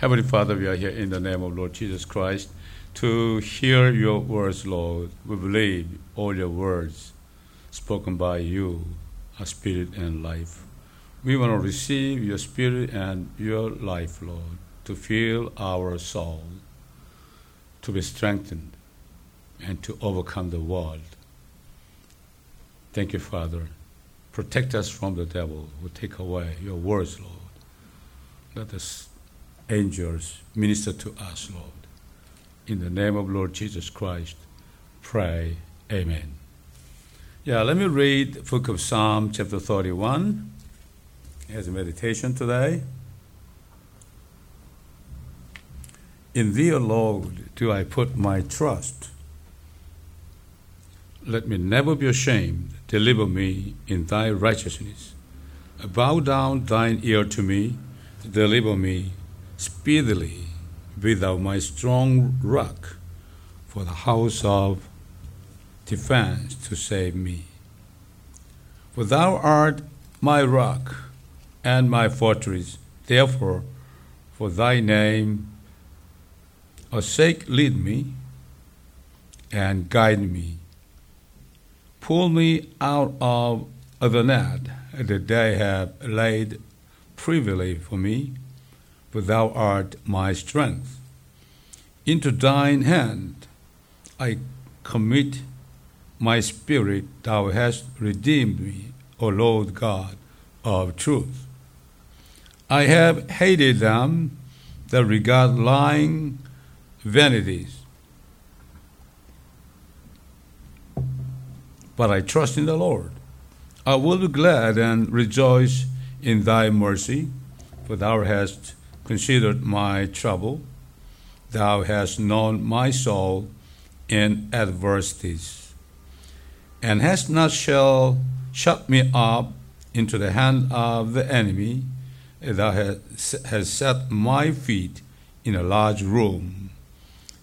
Heavenly Father, we are here in the name of Lord Jesus Christ to hear your words, Lord. We believe all your words spoken by you are spirit and life. We want to receive your spirit and your life, Lord, to fill our soul, to be strengthened, and to overcome the world. Thank you, Father. Protect us from the devil who take away your words, Lord. Let the angels minister to us, Lord. In the name of Lord Jesus Christ, pray. Amen. Yeah, let me read book of Psalm chapter 31 as a meditation today. In thee, O Lord, do I put my trust. Let me never be ashamed. Deliver me in thy righteousness. Bow down thine ear to me. Deliver me speedily. Be thou my strong rock for the house of defense to save me. For thou art my rock and my fortress. Therefore, for thy name, a sake lead me and guide me. Pull me out of the net that they have laid privily for me, for thou art my strength. Into thine hand I commit my spirit, thou hast redeemed me, O Lord God of truth. I have hated them that regard lying vanities. But I trust in the Lord. I will be glad and rejoice in thy mercy, for thou hast considered my trouble. Thou hast known my soul in adversities, and hast not shall shut me up into the hand of the enemy. Thou hast set my feet in a large room.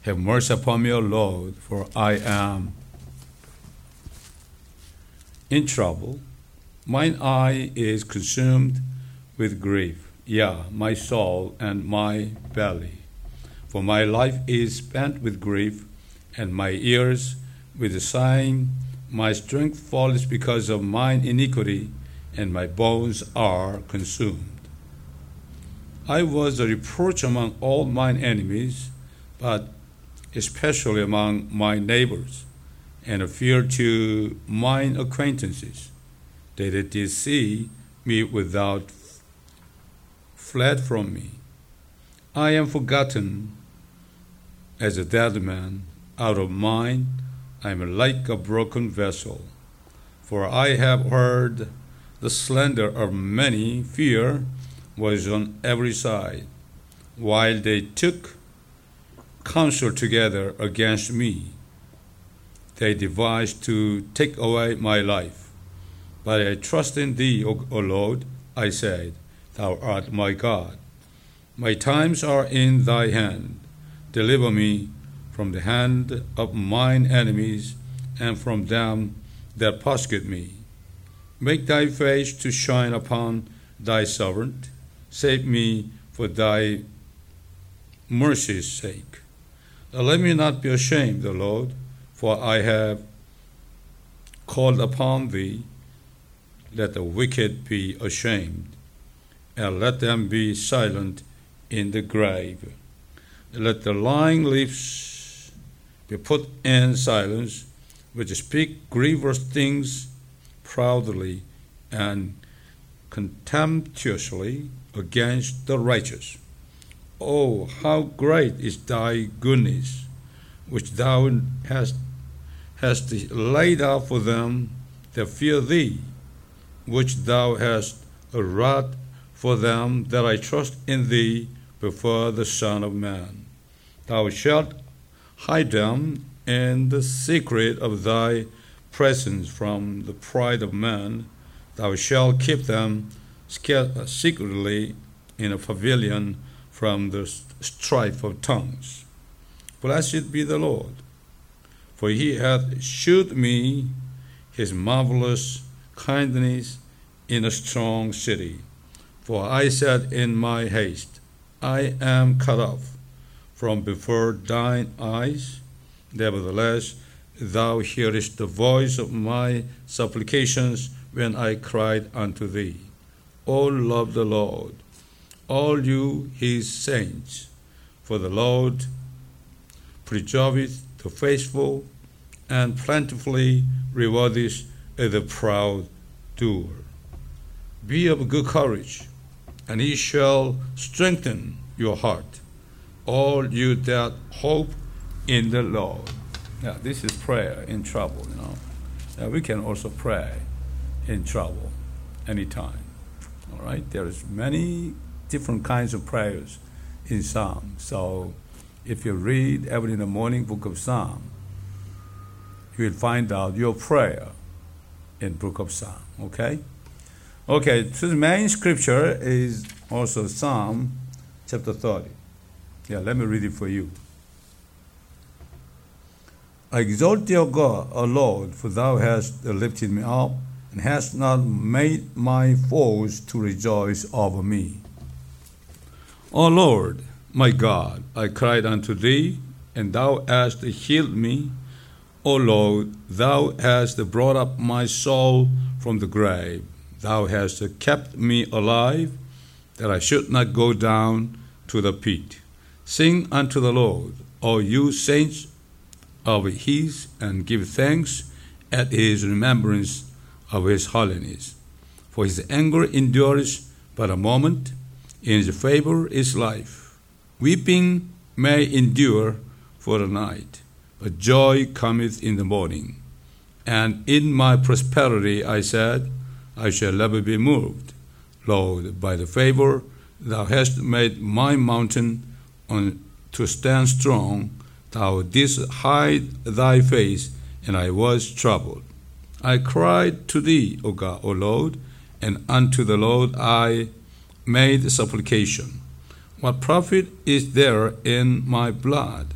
Have mercy upon me, O Lord, for I am in trouble. Mine eye is consumed with grief, yeah, my soul and my belly. For my life is spent with grief, and my ears with sighing. My strength falls because of mine iniquity, and my bones are consumed. I was a reproach among all mine enemies, but especially among my neighbors, and a fear to mine acquaintances. They did see me without fled from me. I am forgotten as a dead man out of mind. I am like a broken vessel. For I have heard the slander of many. Fear was on every side, while they took counsel together against me. They devised to take away my life. But I trust in thee, O, o Lord, I said, Thou art my God. My times are in thy hand. Deliver me from the hand of mine enemies and from them that persecute me. Make thy face to shine upon thy servant. Save me for thy mercy's sake. Let me not be ashamed, O Lord, for I have called upon thee. Let the wicked be ashamed, and let them be silent in the grave. Let the lying lips be put in silence, which speak grievous things proudly and contemptuously against the righteous. Oh, how great is thy goodness, which thou hast, hast laid out for them that fear thee, which thou hast wrought for them that I trust in thee before the Son of Man. Thou shalt hide them in the secret of thy presence from the pride of man. Thou shalt keep them secretly in a pavilion from the strife of tongues. Blessed be the Lord, for he hath shewed me his marvelous kindness in a strong city. For I said in my haste, I am cut off from before thine eyes. Nevertheless, thou hearest the voice of my supplications when I cried unto thee. O love the Lord, all you his saints, for the Lord preserveth the faithful and plentifully rewardeth the proud doer. Be of good courage, and he shall strengthen your heart, all you that hope in the Lord. Now, this is prayer in trouble, you know. Yeah, we can also pray in trouble anytime. All right, there is many different kinds of prayers in Psalm. So if you read every in the morning book of Psalm, you will find out your prayer in book of Psalm. Okay? Okay, so the main scripture is also Psalm chapter 30. Yeah, let me read it for you. I exalt O God, O Lord, for thou hast lifted me up and hast not made my foes to rejoice over me. O Lord, my God, I cried unto thee, and thou hast healed me. O Lord, thou hast brought up my soul from the grave. Thou hast kept me alive, that I should not go down to the pit. Sing unto the Lord, O you saints of his, and give thanks at his remembrance of his holiness. For his anger endures but a moment, in his favor is life. Weeping may endure for a night, but joy cometh in the morning. And in my prosperity I said, I shall never be moved. Lord, by the favor thou hast made my mountain on, to stand strong, thou didst hide thy face, and I was troubled. I cried to thee, O God, O Lord, and unto the Lord I made supplication. What profit is there in my blood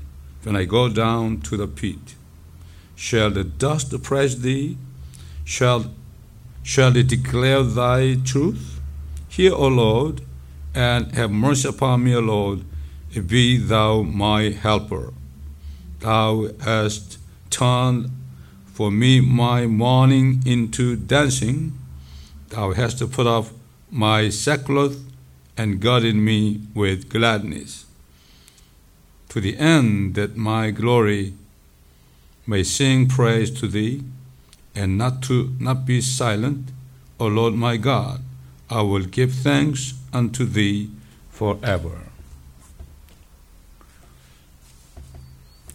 when I go down to the pit? Shall the dust praise thee? Shall, shall it declare thy truth? Hear, O Lord, and have mercy upon me, O Lord. Be thou my helper. Thou hast turned for me my mourning into dancing. Thou hast put off my sackcloth and girded me with gladness, to the end that my glory may sing praise to thee, and not to not be silent, O Lord my God. I will give thanks unto thee forever.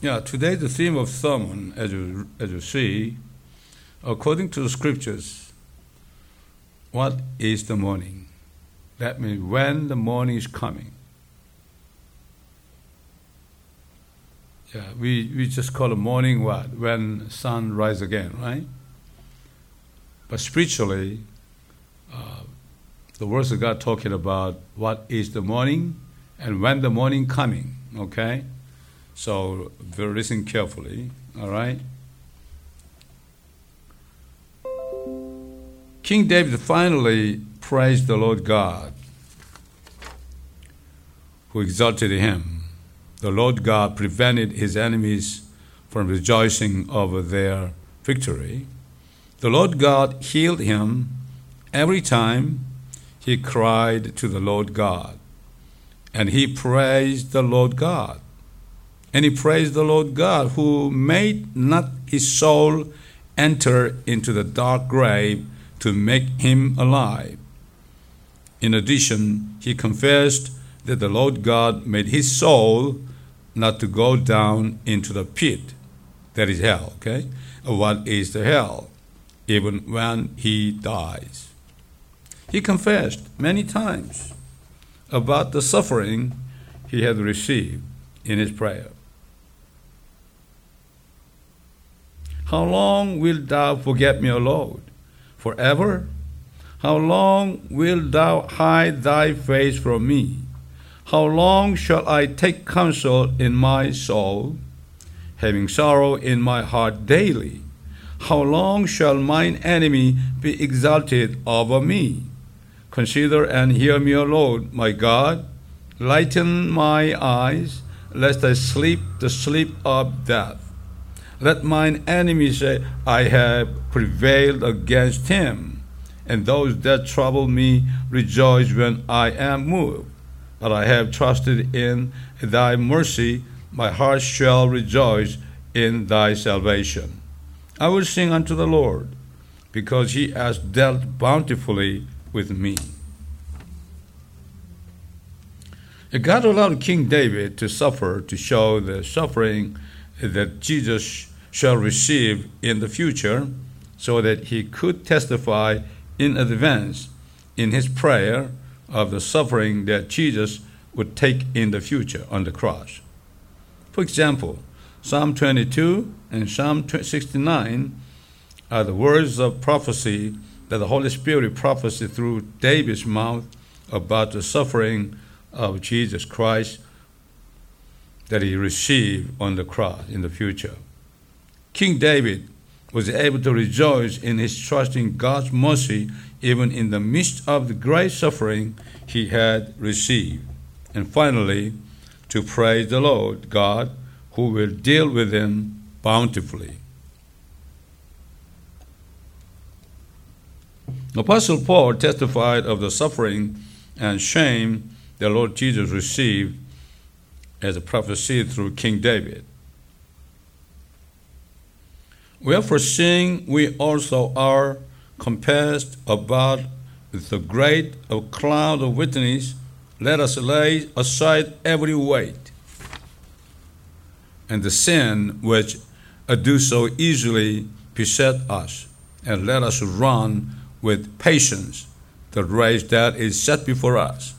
Yeah, today the theme of sermon, as you, as you see, according to the scriptures, what is the morning? That means when the morning is coming. Yeah, we, we just call the morning what? When sun rise again, right? But spiritually, uh, the words of God talking about what is the morning and when the morning coming, okay? So listen carefully, all right? King David finally praised the Lord God who exalted him. The Lord God prevented his enemies from rejoicing over their victory. The Lord God healed him every time he cried to the Lord God. And he praised the Lord God. And he praised the Lord God who made not his soul enter into the dark grave to make him alive. In addition, he confessed that the Lord God made his soul not to go down into the pit, that is hell, okay? What is the hell? Even when he dies. He confessed many times about the suffering he had received in his prayer. How long wilt thou forget me, O Lord? Forever? How long wilt thou hide thy face from me? How long shall I take counsel in my soul, having sorrow in my heart daily? How long shall mine enemy be exalted over me? Consider and hear me, O Lord, my God, Lighten my eyes, lest I sleep the sleep of death. Let mine enemy say, I have prevailed against him. And those that trouble me rejoice when I am moved. But I have trusted in thy mercy, my heart shall rejoice in thy salvation. I will sing unto the Lord, because he has dealt bountifully with me. God allowed King David to suffer to show the suffering that Jesus shall receive in the future so that he could testify in advance in his prayer of the suffering that Jesus would take in the future on the cross. For example, Psalm 22 and Psalm 69 are the words of prophecy that the Holy Spirit prophesied through David's mouth about the suffering of Jesus Christ that he received on the cross in the future. King David was able to rejoice in his trust in God's mercy even in the midst of the great suffering he had received. And finally, to praise the Lord God who will deal with him bountifully. Apostle Paul testified of the suffering and shame the Lord Jesus received as a prophecy through King David. Wherefore, seeing we also are compassed about with a great cloud of witnesses, let us lay aside every weight and the sin which uh, do so easily beset us, and let us run with patience the race that is set before us,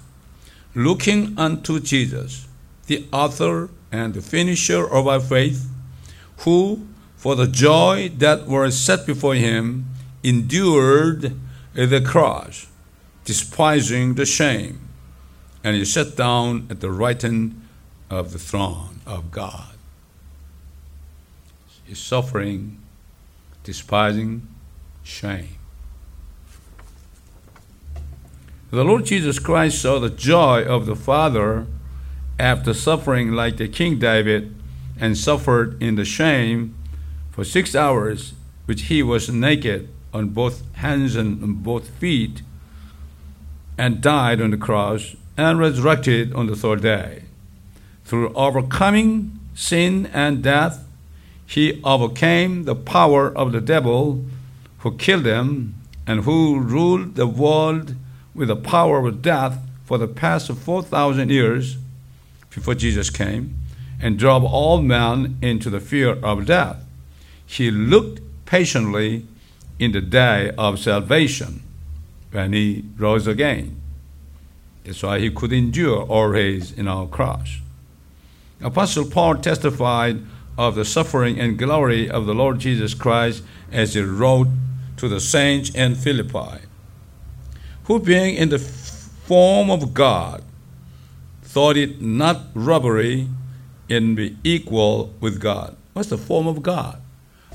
looking unto Jesus, the author and the finisher of our faith, who, for the joy that was set before him, endured uh, the cross, despising the shame, and he sat down at the right hand of the throne of God. He's suffering, despising shame. The Lord Jesus Christ saw the joy of the Father after suffering like the King David and suffered in the shame for six hours, which he was naked on both hands and on both feet, and died on the cross and resurrected on the third day. Through overcoming sin and death, he overcame the power of the devil who killed him and who ruled the world with the power of death for the past 4,000 years before Jesus came and drove all men into the fear of death. He looked patiently in the day of salvation when he rose again. That's why he could endure all his you know, cross. Apostle Paul testified of the suffering and glory of the Lord Jesus Christ as he wrote to the saints in Philippi who being in the form of God thought it not robbery in be equal with God. What's the form of God?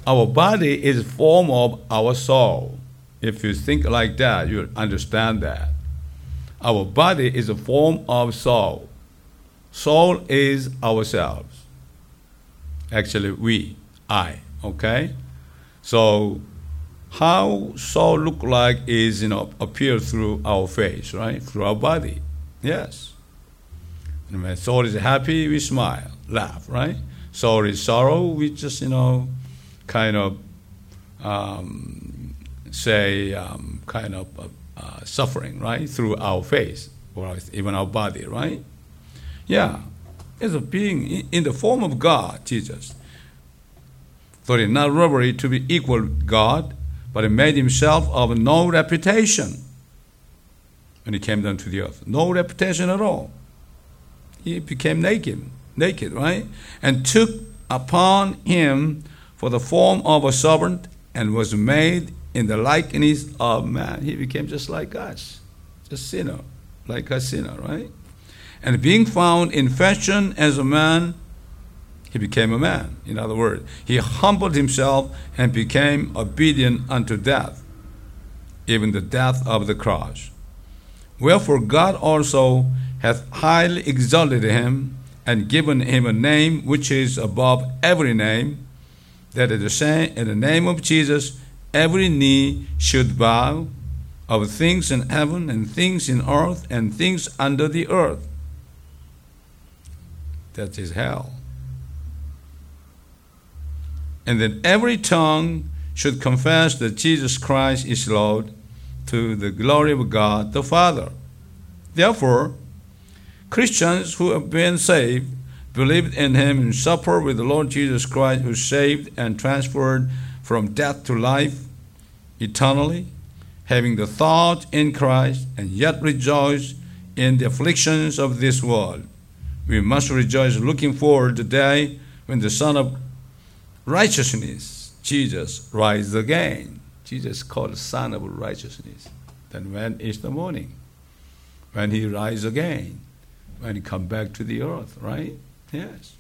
Our body is form of our soul. If you think like that, you understand that. Our body is a form of soul. Soul is ourselves. Actually, we, I, okay? So how soul look like is you know appear through our face, right? Through our body. Yes. And when soul is happy, we smile, laugh, right? Soul is sorrow, we just you know kind of um, say um, kind of uh, uh, suffering, right? Through our face or even our body, right? Yeah, it's a being in the form of God, Jesus. Thought it not robbery to be equal with God but he made himself of no reputation when he came down to the earth. No reputation at all. He became naked, naked, right? And took upon him for the form of a servant and was made in the likeness of man. He became just like us, just sinner, like a sinner, right? And being found in fashion as a man, he became a man. In other words, he humbled himself and became obedient unto death, even the death of the cross. Wherefore God also hath highly exalted him and given him a name which is above every name, that at the, same, in the name of Jesus every knee should bow of things in heaven and things in earth and things under the earth. That is hell. And that every tongue should confess that Jesus Christ is Lord to the glory of God the Father. Therefore, Christians who have been saved, believed in Him, and suffered with the Lord Jesus Christ, who saved and transferred from death to life eternally, having the thought in Christ, and yet rejoice in the afflictions of this world. We must rejoice looking forward to the day when the Son of Righteousness, Jesus, rises again. Jesus called Son of Righteousness. Then when is the morning? When he rises again, when he come back to the earth, right? Yes.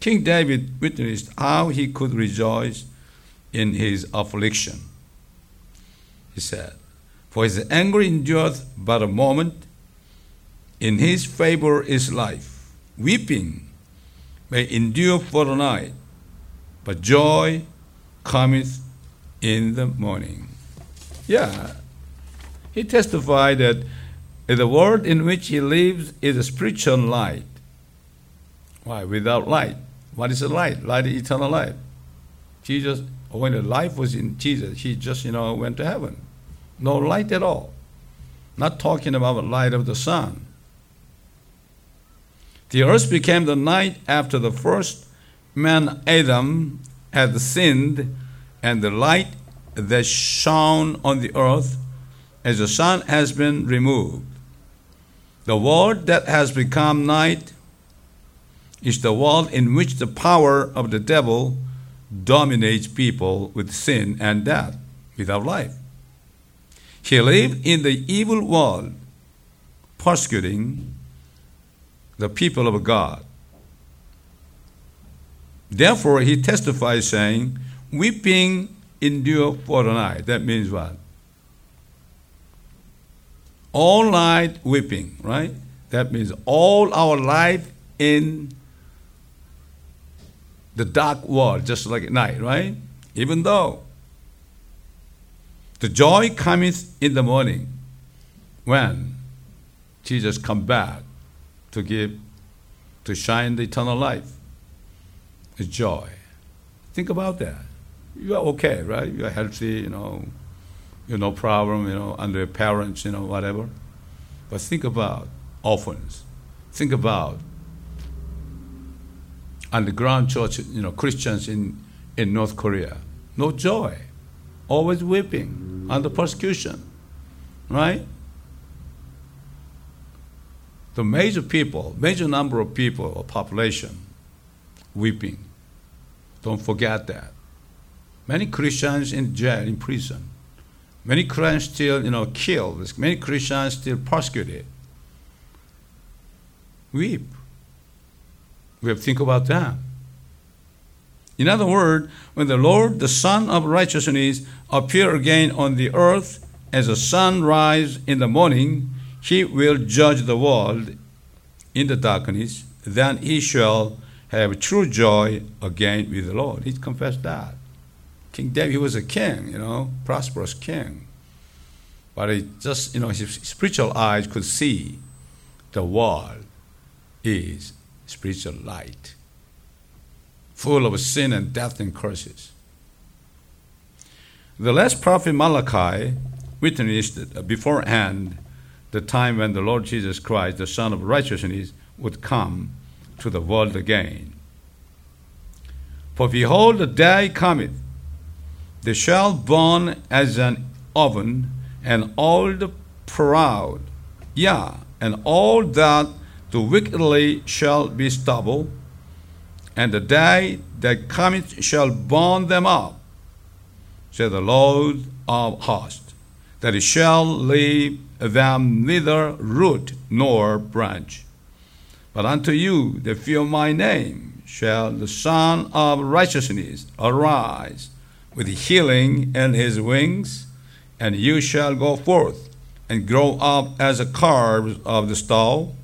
King David witnessed how he could rejoice in his affliction. He said, For his anger endureth but a moment, in his favor is life. Weeping may endure for a night, but joy cometh in the morning. Yeah, he testified that the world in which he lives is a spiritual light. Why? Without light. What is a light? Light is eternal life. Jesus, when the life was in Jesus, he just, you know, went to heaven. No light at all. Not talking about the light of the sun. The earth became the night after the first man Adam had sinned, and the light that shone on the earth as the sun has been removed. The world that has become night is the world in which the power of the devil dominates people with sin and death without life. He lived in the evil world, persecuting the people of God. Therefore, he testifies, saying, Weeping endure for a night. That means what? All night weeping, right? That means all our life in the dark world, just like at night, right? Even though the joy cometh in the morning when Jesus come back to give, to shine the eternal life is joy. Think about that. You are okay, right? You are healthy, you know, you no problem, you know, under your parents, you know, whatever. But think about orphans. Think about underground church, you know, Christians in, in North Korea. No joy. Always weeping under persecution. Right? The major people, major number of people or population weeping don't forget that. Many Christians in jail, in prison. Many Christians still, you know, killed. Many Christians still persecuted. Weep. We have to think about that. In other words, when the Lord, the Son of Righteousness, appear again on the earth as the sun rise in the morning, he will judge the world in the darkness. Then he shall have true joy again with the Lord. He confessed that. King David, he was a king, you know, prosperous king. But he just, you know, his spiritual eyes could see the world is spiritual light, full of sin and death and curses. The last prophet Malachi witnessed beforehand the time when the Lord Jesus Christ, the Son of Righteousness, would come to the world again. For behold, the day cometh, they shall burn as an oven, and all the proud, yea, and all that do wickedly shall be stubble, and the day that cometh shall burn them up, said the Lord of hosts, that it shall leave them neither root nor branch. But unto you that fear my name shall the Son of Righteousness arise with healing in his wings, and you shall go forth and grow up as a curve of the stall,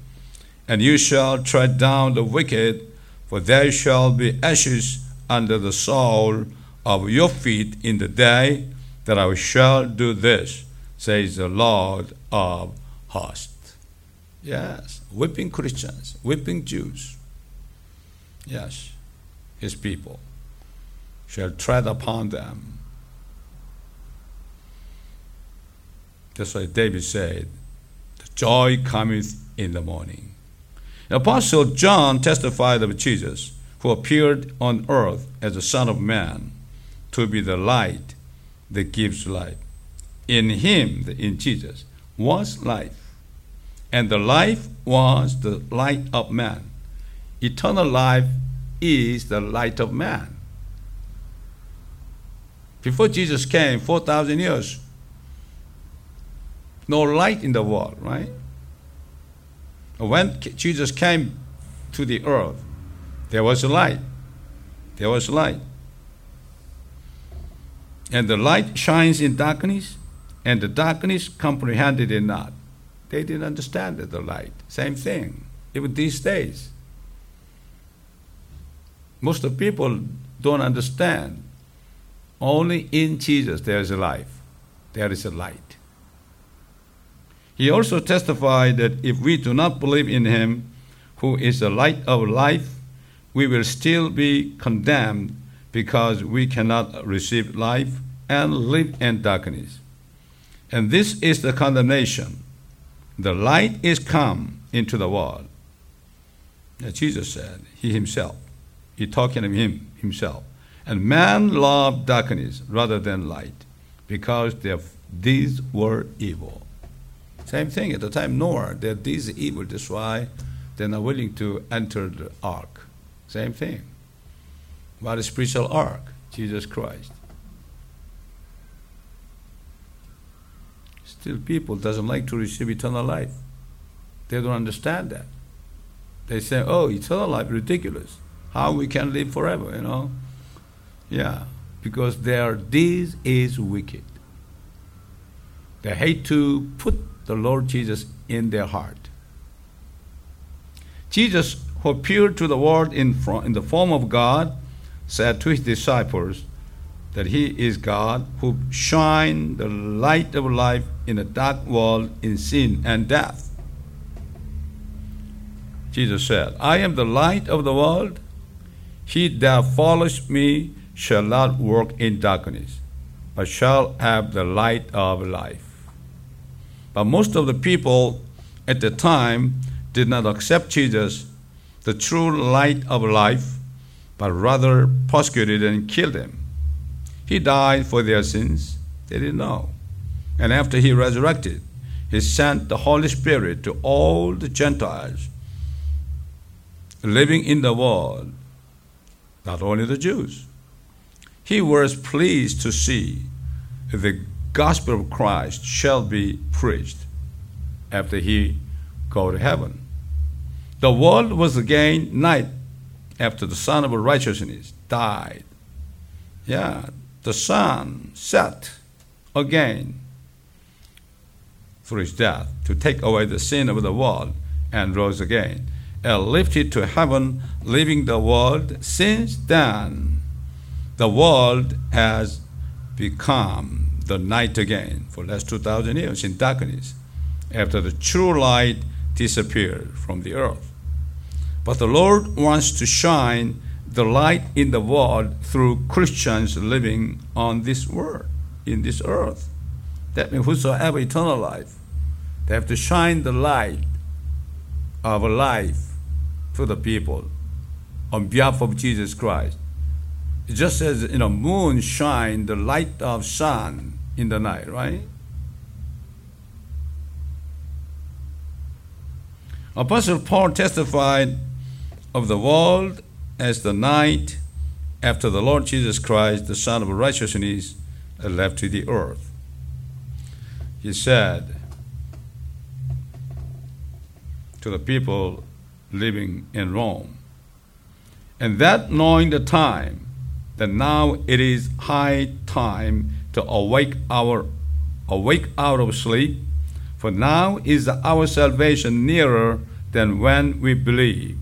and you shall tread down the wicked, for there shall be ashes under the sole of your feet in the day that I shall do this, says the Lord of hosts. Yes, whipping Christians, whipping Jews. Yes, his people shall tread upon them. That's why David said, The joy cometh in the morning. The Apostle John testified of Jesus, who appeared on earth as the Son of Man, to be the light that gives life. In him, in Jesus, was life, and the life was the light of man. Eternal life is the light of man. Before Jesus came, 4,000 years, no light in the world, right? When Jesus came to the earth, there was light. There was light. And the light shines in darkness, and the darkness comprehended it not. They didn't understand the light. Same thing, even these days. Most of people don't understand. Only in Jesus there is a life, there is a light. He also testified that if we do not believe in him, who is the light of life, we will still be condemned because we cannot receive life and live in darkness. And this is the condemnation. The light is come into the world. As Jesus said, He Himself. He talking of Him Himself. And man loved darkness rather than light, because these were evil. Same thing at the time Noah, that these evil, that's why they're not willing to enter the ark. Same thing. What is spiritual ark? Jesus Christ. Still people doesn't like to receive eternal life. They don't understand that. They say, oh, eternal life, ridiculous. How we can live forever, you know? Yeah, because their deeds is wicked. They hate to put the Lord Jesus in their heart. Jesus, who appeared to the world in, in the form of God, said to his disciples that he is God who shine the light of life in a dark world in sin and death. Jesus said, I am the light of the world. He that follows me shall not walk in darkness, but shall have the light of life. But most of the people at the time did not accept Jesus, the true light of life, but rather persecuted and killed him. He died for their sins. They didn't know. And after he resurrected, he sent the Holy Spirit to all the Gentiles living in the world, not only the Jews he was pleased to see the gospel of Christ shall be preached after he go to heaven. The world was again night after the Son of Righteousness died. Yeah, the sun set again through his death to take away the sin of the world and rose again and lifted to heaven, leaving the world since then the world has become the night again for last 2,000 years in darkness after the true light disappeared from the earth. But the Lord wants to shine the light in the world through Christians living on this world, in this earth. That means whosoever eternal life, they have to shine the light of life to the people on behalf of Jesus Christ just as you know, moon shine the light of sun in the night, right? Apostle Paul testified of the world as the night after the Lord Jesus Christ, the Son of Righteousness, left to the earth. He said to the people living in Rome, and that knowing the time, that now it is high time to awake our awake out of sleep, For now is our salvation nearer than when we believe.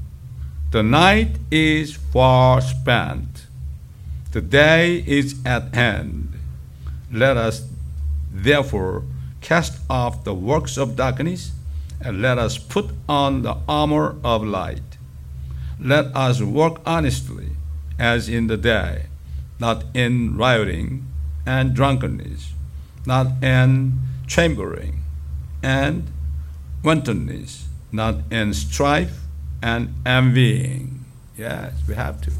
The night is far spent, the day is at hand. Let us therefore cast off the works of darkness and let us put on the armor of light. Let us work honestly as in the day, not in rioting and drunkenness, not in chambering and wantonness, not in strife and envying. Yes, we have to.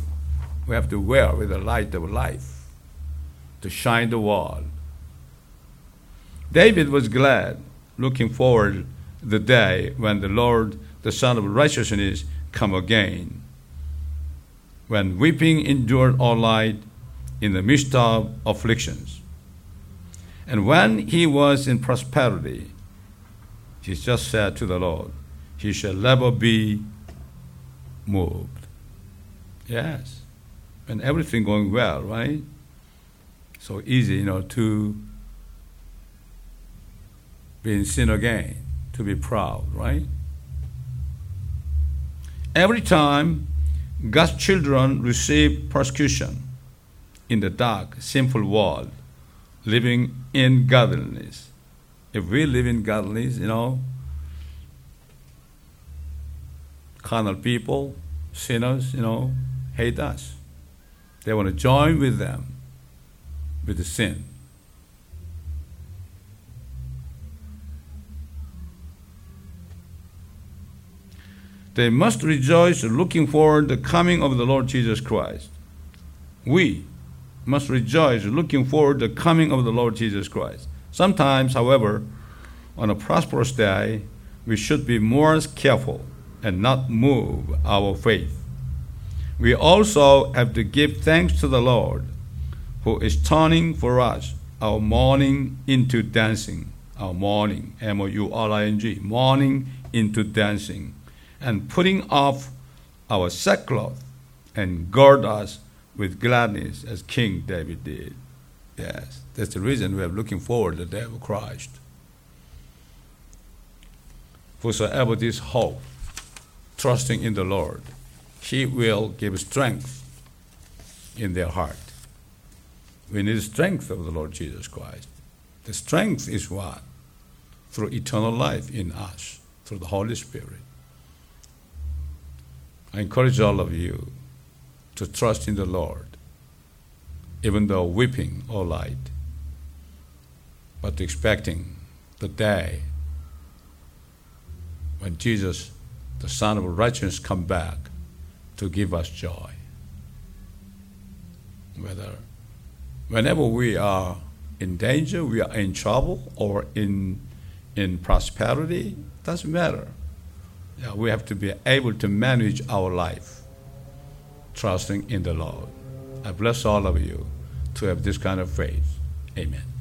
We have to wear with the light of life to shine the world. David was glad, looking forward the day when the Lord, the Son of Righteousness, come again. When weeping endured all night in the midst of afflictions. And when he was in prosperity, he just said to the Lord, He shall never be moved. Yes. And everything going well, right? So easy, you know, to be sin again, to be proud, right? Every time God's children receive persecution in the dark, sinful world, living in godliness. If we live in godliness, you know, carnal people, sinners, you know, hate us. They want to join with them with the sin. They must rejoice looking forward to the coming of the Lord Jesus Christ. We must rejoice looking forward to the coming of the Lord Jesus Christ. Sometimes, however, on a prosperous day, we should be more careful and not move our faith. We also have to give thanks to the Lord who is turning for us our mourning into dancing. Our mourning, M O U R I N G, mourning into dancing and putting off our sackcloth and gird us with gladness as King David did. Yes, that's the reason we are looking forward to the day of Christ. Whosoever this hope, trusting in the Lord, He will give strength in their heart. We need strength of the Lord Jesus Christ. The strength is what? Through eternal life in us, through the Holy Spirit. I encourage all of you to trust in the Lord, even though weeping or light, but expecting the day when Jesus, the Son of Righteousness, come back to give us joy. Whether whenever we are in danger, we are in trouble, or in in prosperity, doesn't matter. Yeah, we have to be able to manage our life, trusting in the Lord. I bless all of you to have this kind of faith. Amen.